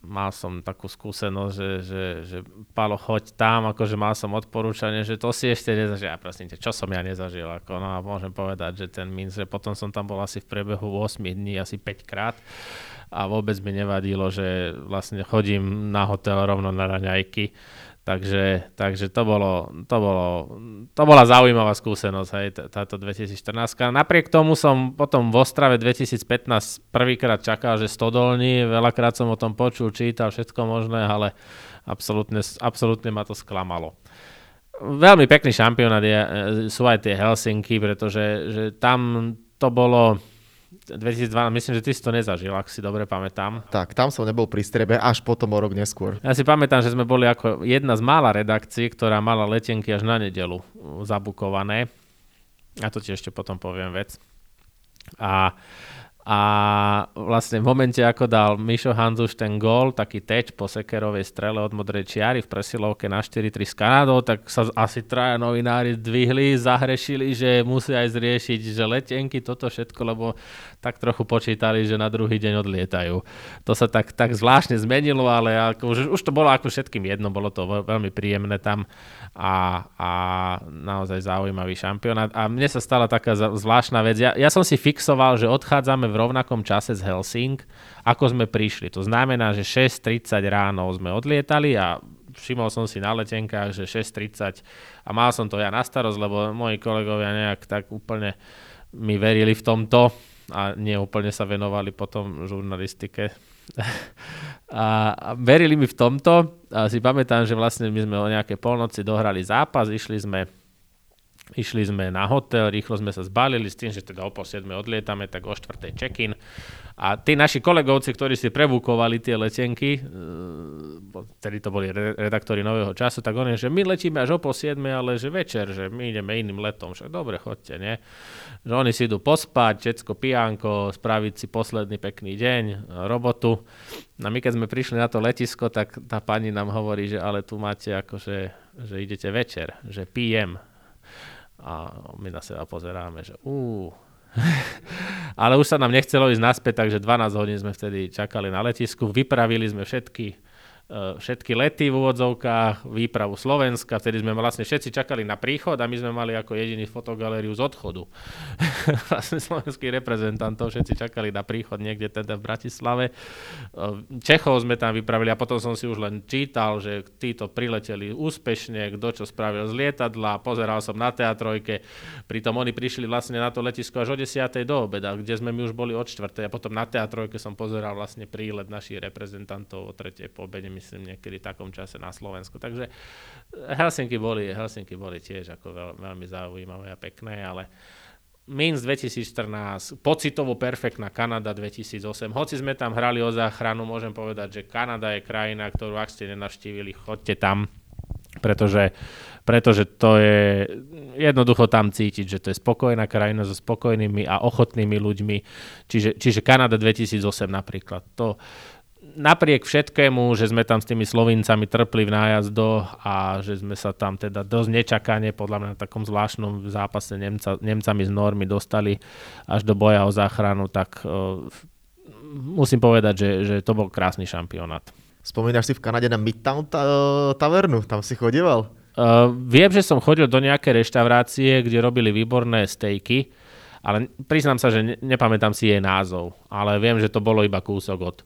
mal som takú skúsenosť, že, že, že Palo, choď tam, akože mal som odporúčanie, že to si ešte nezažil. A prosím te, čo som ja nezažil? Ako, no a môžem povedať, že ten Minsk, že potom som tam bol asi v priebehu 8 dní, asi 5 krát a vôbec mi nevadilo, že vlastne chodím na hotel rovno na raňajky Takže, takže to, bolo, to, bolo, to bola zaujímavá skúsenosť, hej, táto 2014. Napriek tomu som potom v Ostrave 2015 prvýkrát čakal, že stodolní, veľakrát som o tom počul, čítal všetko možné, ale absolútne, absolútne ma to sklamalo. Veľmi pekný šampionát je, sú aj tie Helsinky, pretože že tam to bolo 2012, myslím, že ty si to nezažil, ak si dobre pamätám. Tak, tam som nebol pri strebe až potom o rok neskôr. Ja si pamätám, že sme boli ako jedna z mála redakcií, ktorá mala letenky až na nedelu zabukované. A to ti ešte potom poviem vec. A a vlastne v momente, ako dal Mišo Hanzuš ten gól, taký teč po sekerovej strele od modrej čiary v presilovke na 4-3 s Kanadou, tak sa asi traja novinári zdvihli, zahrešili, že musia aj zriešiť, že letenky, toto všetko, lebo tak trochu počítali, že na druhý deň odlietajú. To sa tak, tak zvláštne zmenilo, ale ako, už, už to bolo ako všetkým jedno, bolo to veľmi príjemné tam a, a naozaj zaujímavý šampionát. A mne sa stala taká zvláštna vec. Ja, ja som si fixoval, že odchádzame v rovnakom čase z Helsing, ako sme prišli. To znamená, že 6.30 ráno sme odlietali a všimol som si na letenkách, že 6.30 a mal som to ja na starosť, lebo moji kolegovia nejak tak úplne mi verili v tomto a nie úplne sa venovali potom žurnalistike. a verili mi v tomto. A si pamätám, že vlastne my sme o nejaké polnoci dohrali zápas, išli sme Išli sme na hotel, rýchlo sme sa zbalili s tým, že teda o pol 7 odlietame, tak o 4 check-in. A tí naši kolegovci, ktorí si prebukovali tie letenky, e, to boli redaktori Nového času, tak oni, že my letíme až o pol 7, ale že večer, že my ideme iným letom. Však dobre, chodte, nie? Že oni si idú pospať, všetko pijanko, spraviť si posledný pekný deň, robotu. A my keď sme prišli na to letisko, tak tá pani nám hovorí, že ale tu máte akože, že idete večer, že PM, a my na seba pozeráme, že ú. Ale už sa nám nechcelo ísť naspäť, takže 12 hodín sme vtedy čakali na letisku. Vypravili sme všetky všetky lety v úvodzovkách, výpravu Slovenska, vtedy sme vlastne všetci čakali na príchod a my sme mali ako jediný fotogalériu z odchodu. vlastne slovenských reprezentantov všetci čakali na príchod niekde teda v Bratislave. Čechov sme tam vypravili a potom som si už len čítal, že títo prileteli úspešne, kto čo spravil z lietadla, pozeral som na teatrojke, pritom oni prišli vlastne na to letisko až o 10. do obeda, kde sme my už boli od 4. a potom na teatrojke som pozeral vlastne prílet našich reprezentantov o 3. po obede myslím niekedy v takom čase na Slovensku. Takže Helsinky boli, Helsinky boli tiež ako veľ, veľmi zaujímavé a pekné, ale Minsk 2014, pocitovo perfektná Kanada 2008. Hoci sme tam hrali o záchranu, môžem povedať, že Kanada je krajina, ktorú ak ste nenavštívili, chodte tam, pretože, pretože to je jednoducho tam cítiť, že to je spokojná krajina so spokojnými a ochotnými ľuďmi. Čiže, čiže Kanada 2008 napríklad. To, napriek všetkému, že sme tam s tými Slovincami trpli v nájazdoch a že sme sa tam teda dosť nečakane, podľa mňa na takom zvláštnom zápase Nemca, Nemcami z normy dostali až do boja o záchranu, tak uh, musím povedať, že, že to bol krásny šampionát. Spomínaš si v Kanade na Midtown tavernu, tam si chodieval? Uh, viem, že som chodil do nejaké reštaurácie, kde robili výborné stejky, ale priznám sa, že ne, nepamätám si jej názov, ale viem, že to bolo iba kúsok od,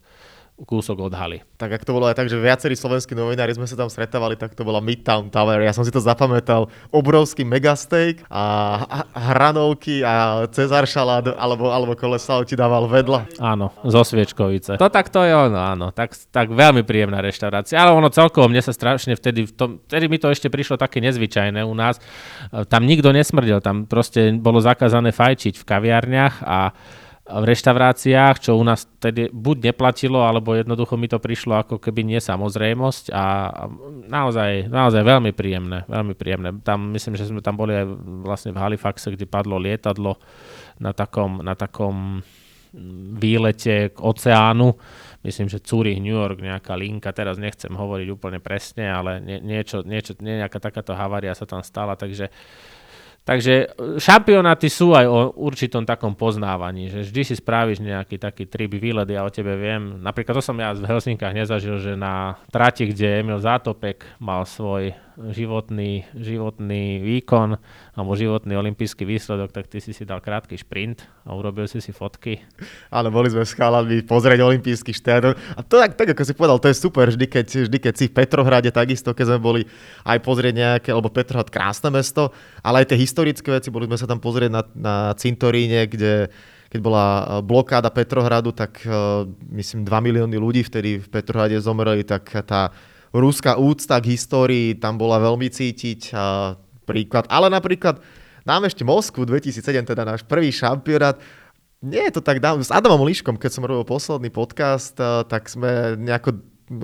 kúsok od haly. Tak ak to bolo aj tak, že viacerí slovenskí novinári sme sa tam stretávali, tak to bola Midtown Tower. Ja som si to zapamätal. Obrovský megasteak a hranovky a Cezar šalát alebo, alebo kolesal ti dával vedľa. Áno, zo Sviečkovice. To tak to je ono, áno. Tak, tak veľmi príjemná reštaurácia. Ale ono celkovo mne sa strašne vtedy, v tom, vtedy mi to ešte prišlo také nezvyčajné u nás. Tam nikto nesmrdil, tam proste bolo zakázané fajčiť v kaviarniach a v reštauráciách, čo u nás tedy buď neplatilo, alebo jednoducho mi to prišlo ako keby nesamozrejmosť a naozaj, naozaj veľmi príjemné, veľmi príjemné. Tam myslím, že sme tam boli aj vlastne v Halifaxe, kde padlo lietadlo na takom, na takom výlete k oceánu. Myslím, že Zurich, New York, nejaká linka, teraz nechcem hovoriť úplne presne, ale nie, niečo, niečo, nejaká takáto havária sa tam stala, takže uh, Takže e, šampionáty sú aj o určitom takom poznávaní, že vždy si spravíš nejaký taký trip výlet, ja o tebe viem. Napríklad to som ja v Helsinkách nezažil, že na trati, kde Emil Zátopek mal svoj životný, životný výkon alebo životný olimpijský výsledok, tak ty si si dal krátky šprint a urobil si si fotky. Áno, boli sme s chalami pozrieť olimpijský štadión. A to tak, tak, ako si povedal, to je super, vždy keď, vždy keď si v Petrohrade, takisto keď sme boli aj pozrieť nejaké, lebo Petrohrad krásne mesto, ale aj tie historické veci, boli sme sa tam pozrieť na, na cintoríne, kde keď bola e, blokáda Petrohradu, tak uh, myslím 2 milióny ľudí vtedy v Petrohrade zomreli, tak tá ruská úcta k histórii tam bola veľmi cítiť. A príklad. Ale napríklad nám ešte Moskvu 2007, teda náš prvý šampionát, nie je to tak dávno. S Adamom Liškom, keď som robil posledný podcast, tak sme nejako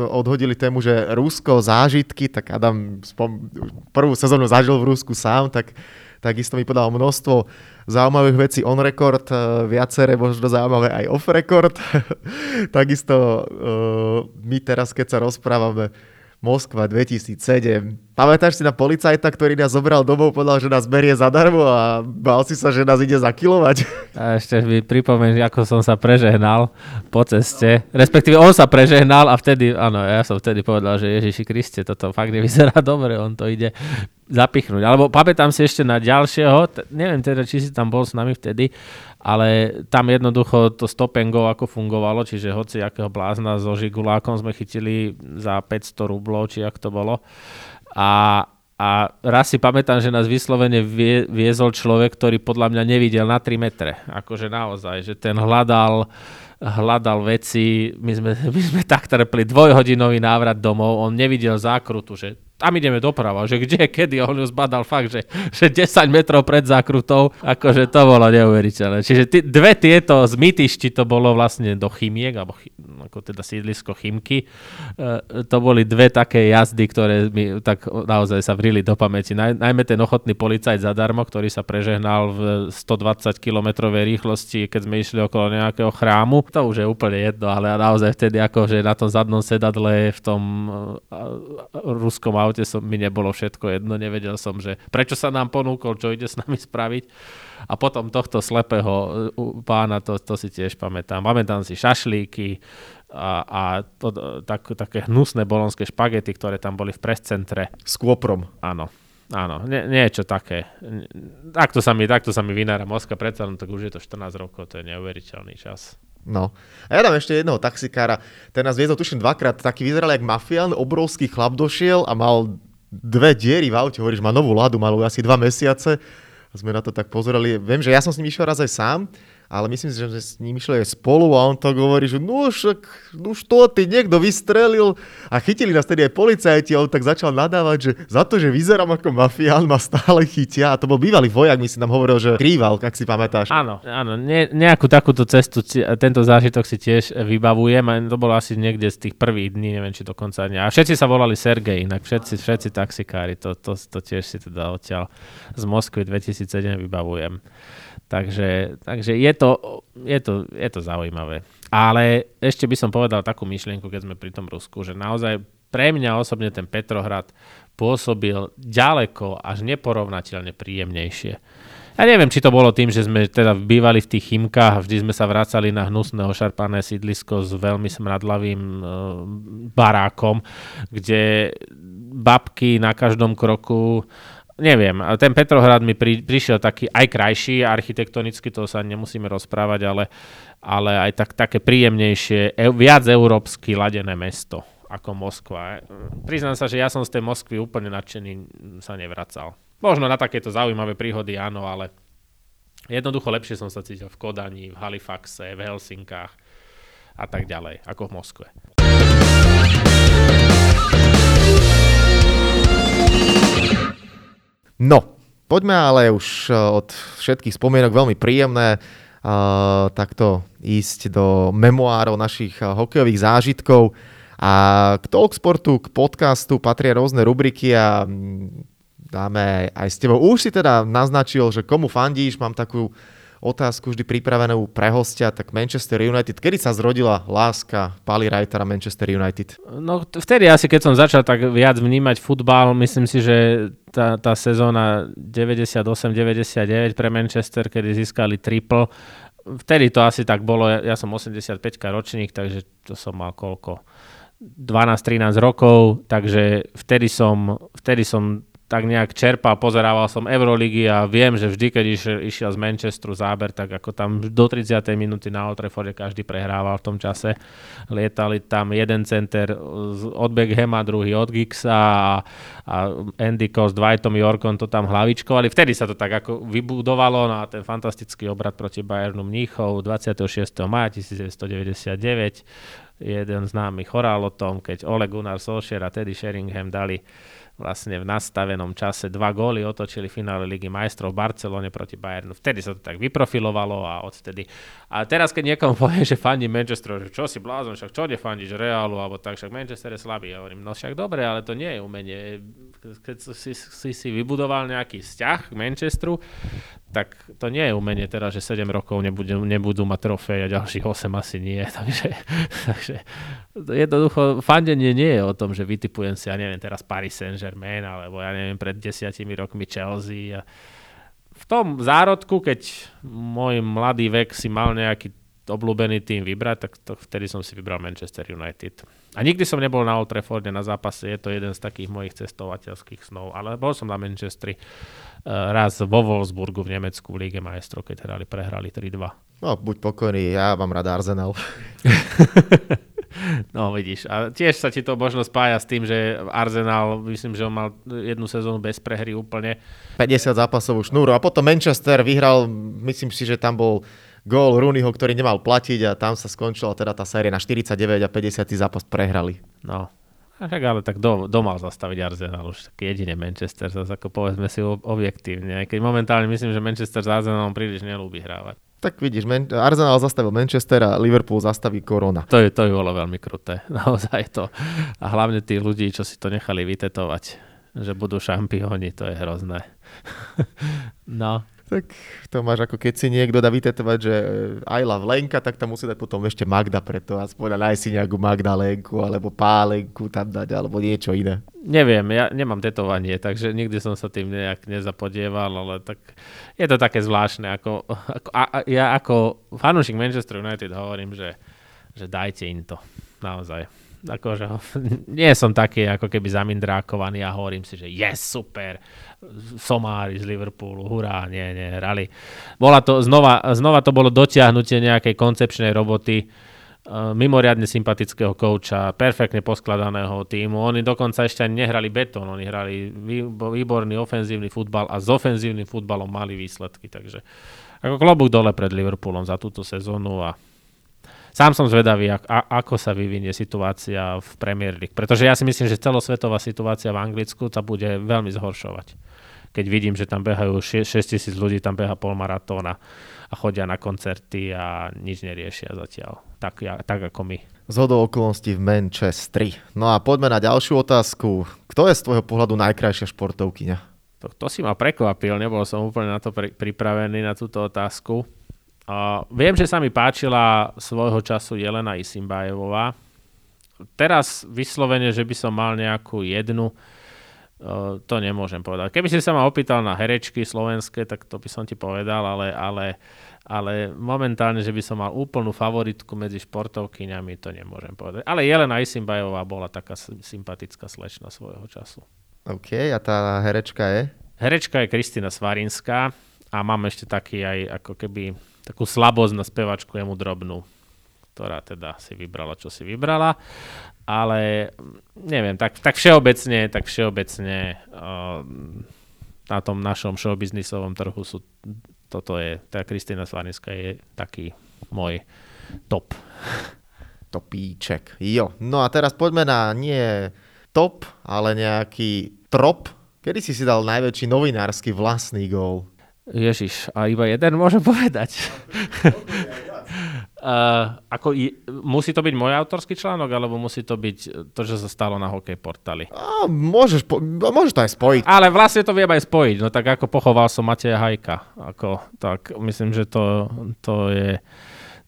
odhodili tému, že Rusko, zážitky, tak Adam spom- prvú sezónu zažil v Rusku sám, tak takisto mi podal množstvo zaujímavých vecí on record, viaceré možno zaujímavé aj off record. takisto my teraz, keď sa rozprávame, Moskva 2007. Pamätáš si na policajta, ktorý nás zobral domov, povedal, že nás berie zadarmo a bál si sa, že nás ide zakilovať? A ešte mi pripomeň, ako som sa prežehnal po ceste. Respektíve on sa prežehnal a vtedy, áno, ja som vtedy povedal, že Ježiši Kriste, toto fakt nevyzerá dobre, on to ide zapichnúť. Alebo pamätám si ešte na ďalšieho, neviem teda, či si tam bol s nami vtedy, ale tam jednoducho to stop and go ako fungovalo, čiže hoci akého blázna so žigulákom sme chytili za 500 rublov, či ak to bolo. A, a raz si pamätám, že nás vyslovene vie, viezol človek, ktorý podľa mňa nevidel na 3 metre. Akože naozaj, že ten hľadal hľadal veci, my sme, my sme tak trpli. Dvojhodinový návrat domov, on nevidel zákrutu, že tam ideme doprava, že kde, kedy, on ju zbadal fakt, že, že 10 metrov pred zákrutou, akože to bolo neuveriteľné. Čiže t- dve tieto z to bolo vlastne do chymiek, alebo chy, ako teda sídlisko chymky, e, to boli dve také jazdy, ktoré mi tak naozaj sa vrili do pamäti. Naj, najmä ten ochotný policajt zadarmo, ktorý sa prežehnal v 120 km rýchlosti, keď sme išli okolo nejakého chrámu. To už je úplne jedno, ale naozaj vtedy akože na tom zadnom sedadle v tom uh, ruskom aute aute som, mi nebolo všetko jedno, nevedel som, že prečo sa nám ponúkol, čo ide s nami spraviť. A potom tohto slepého pána, to, to si tiež pamätám. Pamätám si šašlíky a, a to, tak, také hnusné bolonské špagety, ktoré tam boli v prescentre. S kôprom. Áno. Áno, nie, niečo také. Takto sa mi, takto sa mi vynára mozka, predsa no, tak už je to 14 rokov, to je neuveriteľný čas. No. A ja dám ešte jedného taxikára, ten nás viezol tuším dvakrát, taký vyzeral jak mafián, obrovský chlap došiel a mal dve diery v aute, hovoríš, má novú ladu, mal asi dva mesiace. A sme na to tak pozerali. Viem, že ja som s ním išiel raz aj sám ale myslím si, že sme s ním išli aj spolu a on tak hovorí, že no však, no to ty, niekto vystrelil a chytili nás tedy aj policajti a on tak začal nadávať, že za to, že vyzerám ako mafián, ma stále chytia a to bol bývalý vojak, my si nám hovoril, že krýval, ak si pamätáš. Áno, áno, ne, nejakú takúto cestu, tento zážitok si tiež vybavujem a to bolo asi niekde z tých prvých dní, neviem či dokonca nie. A všetci sa volali Sergej, inak všetci, všetci taxikári, to, to, to tiež si teda odtiaľ z Moskvy 2007 vybavujem. Takže, takže je, to, je, to, je to zaujímavé. Ale ešte by som povedal takú myšlienku, keď sme pri tom Rusku, že naozaj pre mňa osobne ten Petrohrad pôsobil ďaleko až neporovnateľne príjemnejšie. Ja neviem, či to bolo tým, že sme teda bývali v tých chymkách a vždy sme sa vracali na hnusné ošarpané sídlisko s veľmi smradlavým e, barákom, kde babky na každom kroku neviem, ten Petrohrad mi pri, prišiel taký aj krajší, architektonicky to sa nemusíme rozprávať, ale, ale aj tak, také príjemnejšie, e, viac európsky ladené mesto ako Moskva. Priznám sa, že ja som z tej Moskvy úplne nadšený sa nevracal. Možno na takéto zaujímavé príhody áno, ale jednoducho lepšie som sa cítil v Kodani, v Halifaxe, v Helsinkách a tak ďalej, ako v Moskve. No, poďme ale už e, od všetkých spomienok veľmi príjemné uh, takto ísť do memoárov našich uh, hokejových zážitkov. A k Talksportu, k podcastu patria rôzne rubriky a dáme aj s tebou. Už si teda naznačil, že komu fandíš, mám takú otázku vždy pripravenú pre hostia, tak Manchester United. Kedy sa zrodila láska Pali Reitera Manchester United? No vtedy asi, keď som začal tak viac vnímať futbal, myslím si, že tá, tá sezóna 98-99 pre Manchester, kedy získali triple, vtedy to asi tak bolo, ja, ja som 85 ročník, takže to som mal koľko? 12-13 rokov, takže vtedy som, vtedy som tak nejak čerpal, pozerával som Euroligy a viem, že vždy, keď išiel, išiel z Manchesteru záber, tak ako tam do 30. minúty na Old Trafforde každý prehrával v tom čase. Lietali tam jeden center od Beckhama, druhý od Giggsa a, a Andy Cole s Dwightom Yorkom to tam hlavičkovali. Vtedy sa to tak ako vybudovalo no a ten fantastický obrad proti Bayernu Mníchov 26. maja 1999 jeden známy chorál o tom, keď Ole Gunnar Solskjaer a Teddy Sheringham dali vlastne v nastavenom čase dva góly otočili v finále Ligy majstrov v Barcelone proti Bayernu. Vtedy sa to tak vyprofilovalo a odtedy. A teraz, keď niekomu povie, že fandí Manchester, že čo si blázon, však čo fandíš Realu, alebo tak, však Manchester je slabý. Ja hovorím, no však dobre, ale to nie je umenie. Keď si, si, si vybudoval nejaký vzťah k Manchesteru, tak to nie je umenie teraz, že 7 rokov nebudú, nebudú mať trofej a ďalších 8 asi nie. Takže, takže jednoducho fandenie nie je o tom, že vytipujem si, ja neviem, teraz Paris Saint-Germain, alebo ja neviem, pred desiatimi rokmi Chelsea. A v tom zárodku, keď môj mladý vek si mal nejaký obľúbený tým vybrať, tak to, vtedy som si vybral Manchester United. A nikdy som nebol na Old Trafforde na zápase, je to jeden z takých mojich cestovateľských snov, ale bol som na Manchesteri uh, raz vo Wolfsburgu v Nemecku v Líge majstrov, keď hrali, prehrali 3-2. No, buď pokojný, ja mám rád Arsenal. No vidíš, a tiež sa ti to možno spája s tým, že Arsenal, myslím, že on mal jednu sezónu bez prehry úplne. 50 zápasovú šnúru a potom Manchester vyhral, myslím si, že tam bol gól Rooneyho, ktorý nemal platiť a tam sa skončila teda tá séria na 49 a 50 zápas prehrali. No, a tak ale tak do, domal zastaviť Arsenal už taký jedine Manchester, zase ako povedzme si objektívne. Aj keď momentálne myslím, že Manchester s Arsenalom príliš nelúbi hrávať. Tak vidíš, Man- Arsenal zastavil Manchester a Liverpool zastaví Korona. To, je, to by bolo veľmi kruté, naozaj to. A hlavne tí ľudí, čo si to nechali vytetovať, že budú šampióni, to je hrozné. no. Tak to máš ako keď si niekto dá vytetovať, že eh, I love Lenka, tak tam musí dať potom ešte Magda preto. Aspoň nájsť si nejakú Magda Lenku, alebo Pálenku tam dať, alebo niečo iné. neviem, ja nemám tetovanie, takže nikdy som sa tým nejak nezapodieval, ale tak je to také zvláštne. Ako, ako, a, a, ja ako fanúšik Manchester United hovorím, že, že dajte im to. Naozaj akože nie som taký ako keby zamindrákovaný a hovorím si, že yes, super, somári z Liverpoolu, hurá, nie, nie, hrali. Bola to, znova, znova to bolo dotiahnutie nejakej koncepčnej roboty, uh, mimoriadne sympatického kouča, perfektne poskladaného týmu. Oni dokonca ešte ani nehrali betón, oni hrali výborný ofenzívny futbal a s ofenzívnym futbalom mali výsledky, takže ako klobúk dole pred Liverpoolom za túto sezónu a sám som zvedavý, a, ako sa vyvinie situácia v Premier League. Pretože ja si myslím, že celosvetová situácia v Anglicku sa bude veľmi zhoršovať. Keď vidím, že tam behajú 6 tisíc ľudí, tam beha polmaratóna a chodia na koncerty a nič neriešia zatiaľ. Tak, ja, tak ako my. Z okolností v Manchestri. No a poďme na ďalšiu otázku. Kto je z tvojho pohľadu najkrajšia športovkyňa? To, to si ma prekvapil, nebol som úplne na to pri, pripravený, na túto otázku. Uh, viem, že sa mi páčila svojho času Jelena Isimbajevová. Teraz vyslovene, že by som mal nejakú jednu, uh, to nemôžem povedať. Keby si sa ma opýtal na herečky slovenské, tak to by som ti povedal, ale, ale, ale momentálne, že by som mal úplnú favoritku medzi športovkyňami, to nemôžem povedať. Ale Jelena Isimbajová bola taká sympatická slečna svojho času. OK, a tá herečka je? Herečka je Kristina Svarinská a mám ešte taký aj ako keby takú slabosť na spevačku jemu drobnú, ktorá teda si vybrala, čo si vybrala. Ale neviem, tak, tak všeobecne, tak všeobecne uh, na tom našom showbiznisovom trhu sú, toto je, tá Kristýna Slaniska je taký môj top. Topíček. Jo. No a teraz poďme na nie top, ale nejaký trop. Kedy si si dal najväčší novinársky vlastný gól? Ježiš, a iba jeden môžem povedať. uh, ako je, musí to byť môj autorský článok, alebo musí to byť to, že sa stalo na hokej portáli? A, môžeš, po, môžeš to aj spojiť. Ale vlastne to viem aj spojiť. No tak ako pochoval som Mateja Hajka. Ako, tak myslím, že to, to je...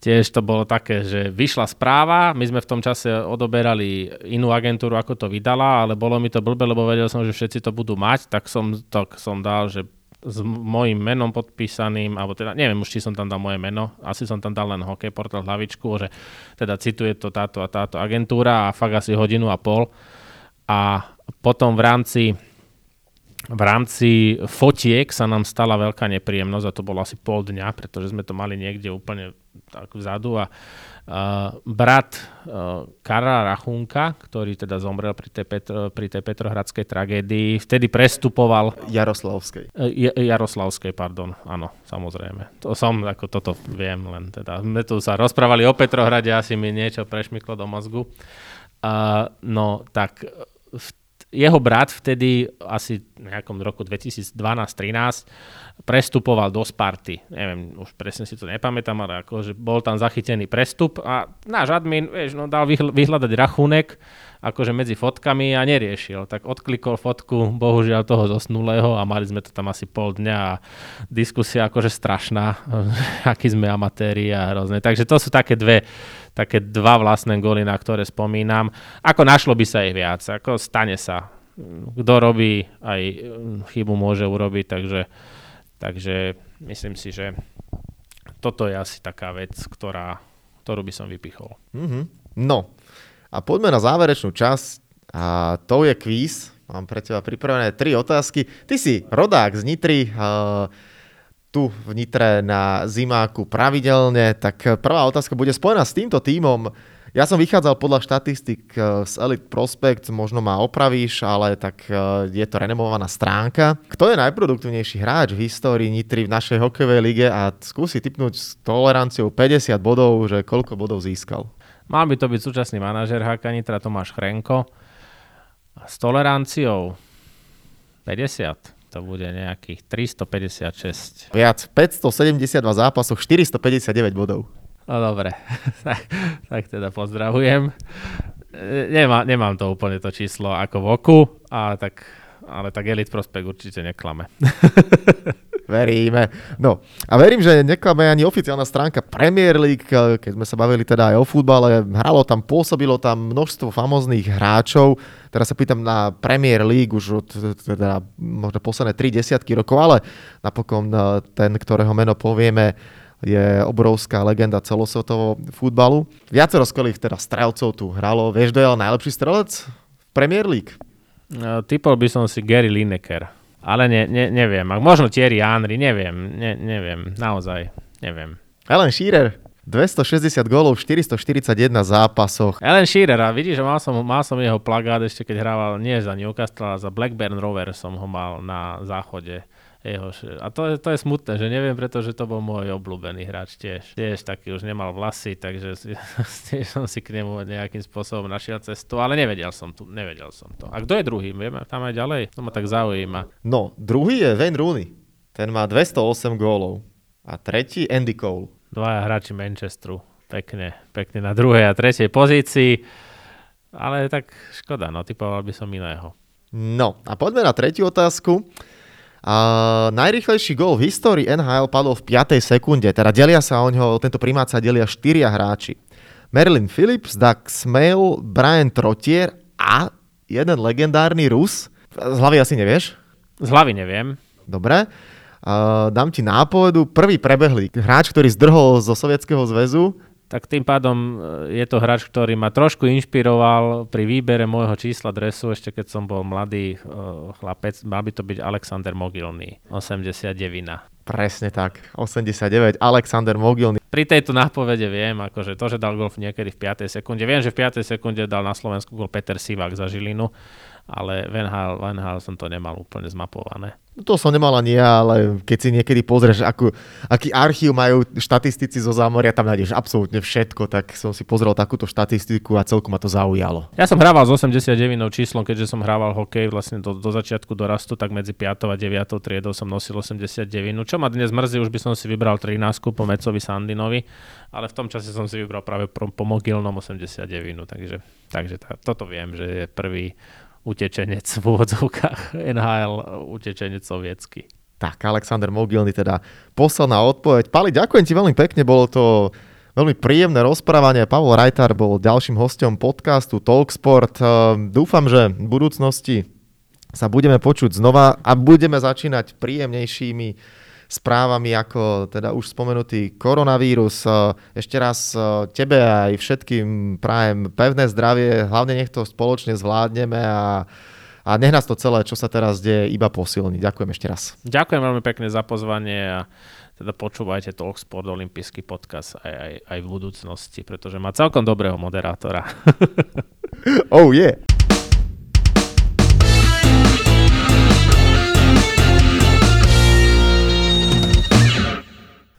Tiež to bolo také, že vyšla správa, my sme v tom čase odoberali inú agentúru, ako to vydala, ale bolo mi to blbe, lebo vedel som, že všetci to budú mať, tak som, tak som dal, že s mojim menom podpísaným, alebo teda neviem už, či som tam dal moje meno, asi som tam dal len hokej portál hlavičku, že teda cituje to táto a táto agentúra a fakt asi hodinu a pol. A potom v rámci v rámci fotiek sa nám stala veľká nepríjemnosť a to bolo asi pol dňa, pretože sme to mali niekde úplne tak vzadu a brat uh, Karla Rachunka, ktorý teda zomrel pri tej, Petro, pri tej Petrohradskej tragédii, vtedy prestupoval... Jaroslavskej. Uh, Jaroslavskej, pardon, áno, samozrejme. To som, ako toto viem, len teda sme tu sa rozprávali o Petrohrade, asi mi niečo prešmyklo do mozgu. Uh, no, tak jeho brat vtedy asi v nejakom roku 2012-13 prestupoval do Sparty. Neviem, už presne si to nepamätám, ale akože bol tam zachytený prestup a náš admin vieš, no, dal vyhľadať rachunek akože medzi fotkami a neriešil. Tak odklikol fotku, bohužiaľ toho zosnulého a mali sme to tam asi pol dňa a diskusia akože strašná, akí sme amatéri a hrozné. Takže to sú také dve také dva vlastné góly, na ktoré spomínam. Ako našlo by sa ich viac, ako stane sa. Kto robí, aj chybu môže urobiť, takže, takže myslím si, že toto je asi taká vec, ktorá, ktorú by som vypichol. Mm-hmm. No, a poďme na záverečnú časť a to je kvíz. Mám pre teba pripravené tri otázky. Ty si rodák z Nitry, uh, tu v Nitre na zimáku pravidelne, tak prvá otázka bude spojená s týmto tímom. Ja som vychádzal podľa štatistik eh, z Elite Prospect, možno ma opravíš, ale tak eh, je to renomovaná stránka. Kto je najproduktívnejší hráč v histórii Nitry v našej hokejovej lige a skúsi typnúť s toleranciou 50 bodov, že koľko bodov získal? Mal by to byť súčasný manažer HK Nitra Tomáš Chrenko. S toleranciou 50 to bude nejakých 356. Viac, 572 zápasov, 459 bodov. No dobre, tak, tak teda pozdravujem. Nemá, nemám to úplne to číslo ako v oku, ale tak, ale tak Elite Prospekt určite neklame. Veríme. No a verím, že neklame ani oficiálna stránka Premier League, keď sme sa bavili teda aj o futbale, hralo tam, pôsobilo tam množstvo famóznych hráčov. Teraz sa pýtam na Premier League už od teda možno posledné 3 desiatky rokov, ale napokon e, ten, ktorého meno povieme, je obrovská legenda celosvetového futbalu. Viacero skvelých teda strelcov tu hralo. Vieš, kto je najlepší strelec v Premier League? No, typol by som si Gary Lineker. Ale ne, ne, neviem. Možno Thierry Henry, neviem. Ne, neviem. Naozaj. Neviem. Alan Shearer. 260 gólov v 441 zápasoch. Alan Shearer, a vidíš, že mal som, mal som jeho plagát ešte keď hrával nie za Newcastle, ale za Blackburn Rovers som ho mal na záchode jeho, a to je, to je smutné, že neviem, pretože to bol môj obľúbený hráč tiež. Tiež taký už nemal vlasy, takže tiež som si k nemu nejakým spôsobom našiel cestu, ale nevedel som, tu, nevedel som to. A kto je druhý? Vieme tam aj ďalej? To ma tak zaujíma. No, druhý je Wayne Rooney. Ten má 208 gólov. A tretí Andy Cole. Dvaja hráči Manchesteru. Pekne, pekne na druhej a tretej pozícii. Ale tak škoda, no typoval by som iného. No a poďme na tretiu otázku. Uh, najrychlejší gol v histórii NHL padol v 5. sekunde, teda delia sa o ňo, tento primát sa delia štyria hráči. Merlin Phillips, Doug Smale, Brian Trotier a jeden legendárny Rus. Z hlavy asi nevieš? Z hlavy neviem. Dobre. Uh, dám ti nápovedu. Prvý prebehlý hráč, ktorý zdrhol zo Sovietskeho zväzu, tak tým pádom e, je to hráč, ktorý ma trošku inšpiroval pri výbere môjho čísla dresu, ešte keď som bol mladý uh, chlapec, mal by to byť Alexander Mogilný, 89. Presne tak, 89, Alexander Mogilný. Pri tejto nápovede viem, akože to, že dal golf niekedy v 5. sekunde, viem, že v 5. sekunde dal na Slovensku gol Peter Sivak za Žilinu, ale Van Hal, Van Hal som to nemal úplne zmapované. To som nemal ani ja, ale keď si niekedy pozrieš, akú, aký archív majú štatistici zo zámoria, tam nájdeš absolútne všetko, tak som si pozrel takúto štatistiku a celku ma to zaujalo. Ja som hrával s 89 číslom, keďže som hrával hokej vlastne do, do začiatku dorastu, tak medzi 5. a 9. triedou som nosil 89. Čo ma dnes mrzí, už by som si vybral 13 po Mecovi Sandinovi, ale v tom čase som si vybral práve po, po mogilnom 89. Takže, takže tá, toto viem, že je prvý utečenec v úvodzovkách NHL, utečenec sovietsky. Tak, Alexander Mogilny teda posledná odpoveď. Pali, ďakujem ti veľmi pekne, bolo to veľmi príjemné rozprávanie. Pavol Rajtar bol ďalším hostom podcastu Talksport. Ehm, dúfam, že v budúcnosti sa budeme počuť znova a budeme začínať príjemnejšími správami ako teda už spomenutý koronavírus. Ešte raz tebe aj všetkým prajem pevné zdravie, hlavne nech to spoločne zvládneme a a nech nás to celé, čo sa teraz deje, iba posilní. Ďakujem ešte raz. Ďakujem veľmi pekne za pozvanie a teda počúvajte Talksport Olympijský podcast aj, aj, aj v budúcnosti, pretože má celkom dobrého moderátora. oh yeah.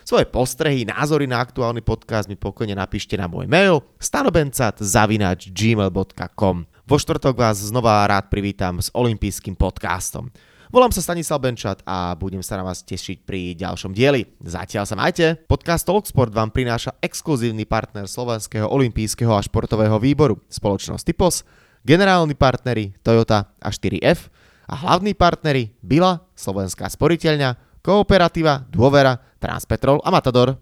Svoje postrehy, názory na aktuálny podcast mi pokojne napíšte na môj mail stanobencat.gmail.com Vo štvrtok vás znova rád privítam s olympijským podcastom. Volám sa Stanislav Benčat a budem sa na vás tešiť pri ďalšom dieli. Zatiaľ sa majte. Podcast Talksport vám prináša exkluzívny partner Slovenského olympijského a športového výboru, spoločnosť Typos, generálni partneri Toyota a 4F a hlavní partneri Bila, Slovenská sporiteľňa, Kooperativa, Dôvera, Transpetrol a Matador.